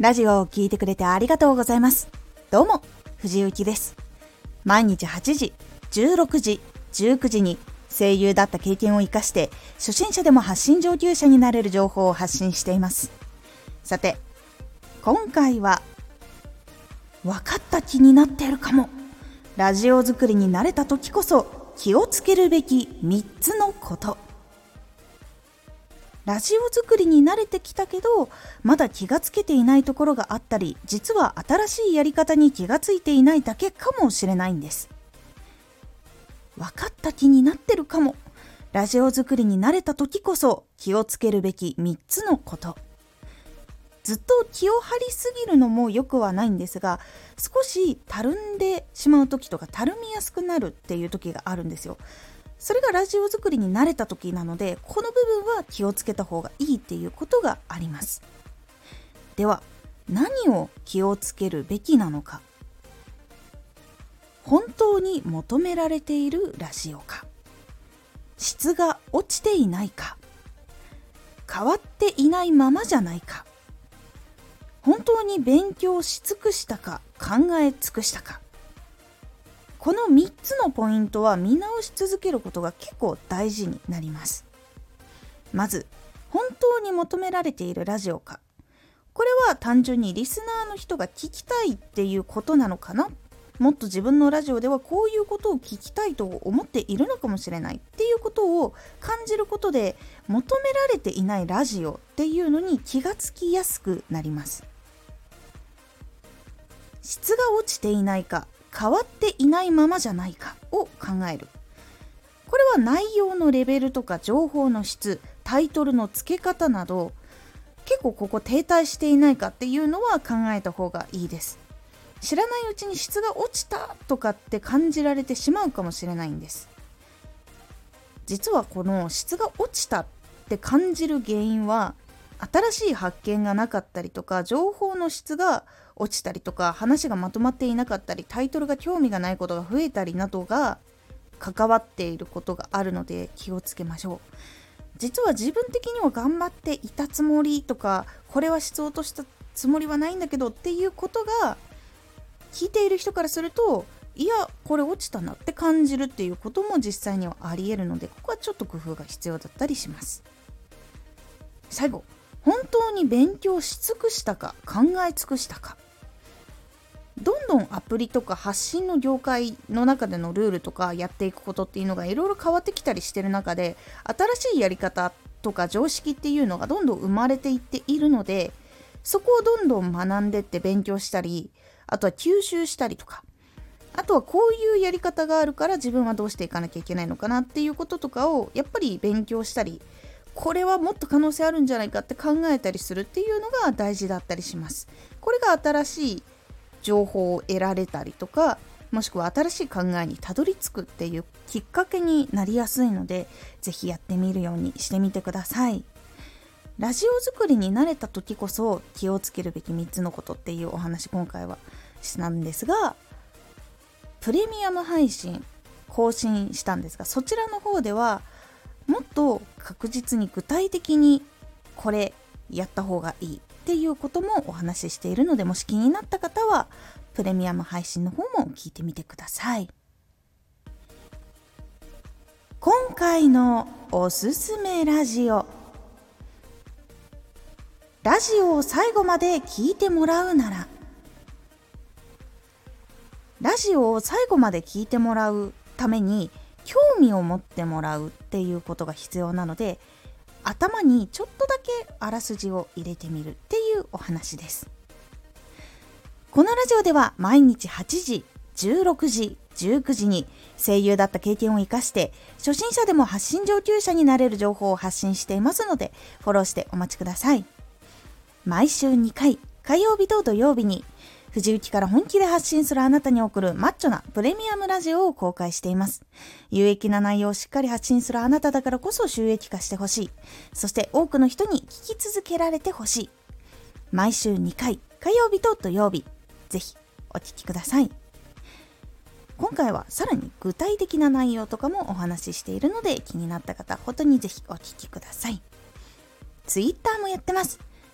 ラジオを聴いてくれてありがとうございます。どうも、藤幸です。毎日8時、16時、19時に声優だった経験を活かして初心者でも発信上級者になれる情報を発信していますさて今回は分かった気になっているかもラジオ作りに慣れた時こそ気をつけるべき3つのことラジオ作りに慣れてきたけどまだ気がつけていないところがあったり実は新しいやり方に気がついていないだけかもしれないんです。分かった気になってるかも。ラジオ作りに慣れた時こそ気をつけるべき3つのこと。ずっと気を張りすぎるのもよくはないんですが少したるんでしまう時とかたるみやすくなるっていう時があるんですよ。それがラジオ作りに慣れた時なのでこの部分は気をつけた方がいいっていうことがあります。では何を気をつけるべきなのか。本当に求められているラジオか。質が落ちていないか。変わっていないままじゃないか。本当に勉強し尽くしたか考え尽くしたか。この3つのポイントは見直し続けることが結構大事になります。まず本当に求められているラジオか。これは単純にリスナーの人が聞きたいっていうことなのかな？もっと自分のラジオではこういうことを聞きたいと思っているのかもしれないっていうことを感じることで求められていないラジオっていうのに気がつきやすくなります。質が落ちていないか。変わっていないままじゃないかを考える。これは内容のレベルとか情報の質タイトルの付け方など結構ここ停滞していないかっていうのは考えた方がいいです。知らないうちに質が落ちたとかって感じられてしまうかもしれないんです。実はこの質が落ちたって感じる原因は新しい発見がなかったりとか情報の質が落ちたりとか話がまとまっていなかったりタイトルが興味がないことが増えたりなどが関わっていることがあるので気をつけましょう。実は自分的には頑張っていたつもりとかこれは質を落としたつもりはないんだけどっていうことが聞いている人からするといやこれ落ちたなって感じるっていうことも実際にはありえるのでここはちょっと工夫が必要だったりします。最後本当に勉強し尽くしたか考え尽くしたか。どんアプリとか発信の業界の中でのルールとかやっていくことっていうのがいろいろ変わってきたりしてる中で新しいやり方とか常識っていうのがどんどん生まれていっているのでそこをどんどん学んでって勉強したりあとは吸収したりとかあとはこういうやり方があるから自分はどうしていかなきゃいけないのかなっていうこととかをやっぱり勉強したりこれはもっと可能性あるんじゃないかって考えたりするっていうのが大事だったりします。これが新しい情報を得られたりとかもしくは新しい考えにたどり着くっていうきっかけになりやすいので是非やってみるようにしてみてください。ラジオ作りに慣れた時こそ気をつけるべき3つのことっていうお話今回はしたんですがプレミアム配信更新したんですがそちらの方ではもっと確実に具体的にこれやった方がいいっていうこともお話ししているのでもし気になった方はプレミアム配信の方も聞いてみてください。今回のおすすめラジオ。ラジオを最後まで聞いてもらうならラジオを最後まで聞いてもらうために興味を持ってもらうっていうことが必要なので頭にちょっとだけあらすじを入れてみるっていうお話です。このラジオでは毎日8時16時19時に声優だった経験を生かして初心者でも発信上級者になれる情報を発信していますのでフォローしてお待ちください。毎週2回、火曜日と土曜日に、藤雪から本気で発信するあなたに送るマッチョなプレミアムラジオを公開しています。有益な内容をしっかり発信するあなただからこそ収益化してほしい。そして多くの人に聞き続けられてほしい。毎週2回、火曜日と土曜日、ぜひお聴きください。今回はさらに具体的な内容とかもお話ししているので気になった方、本当にぜひお聴きください。Twitter もやってます。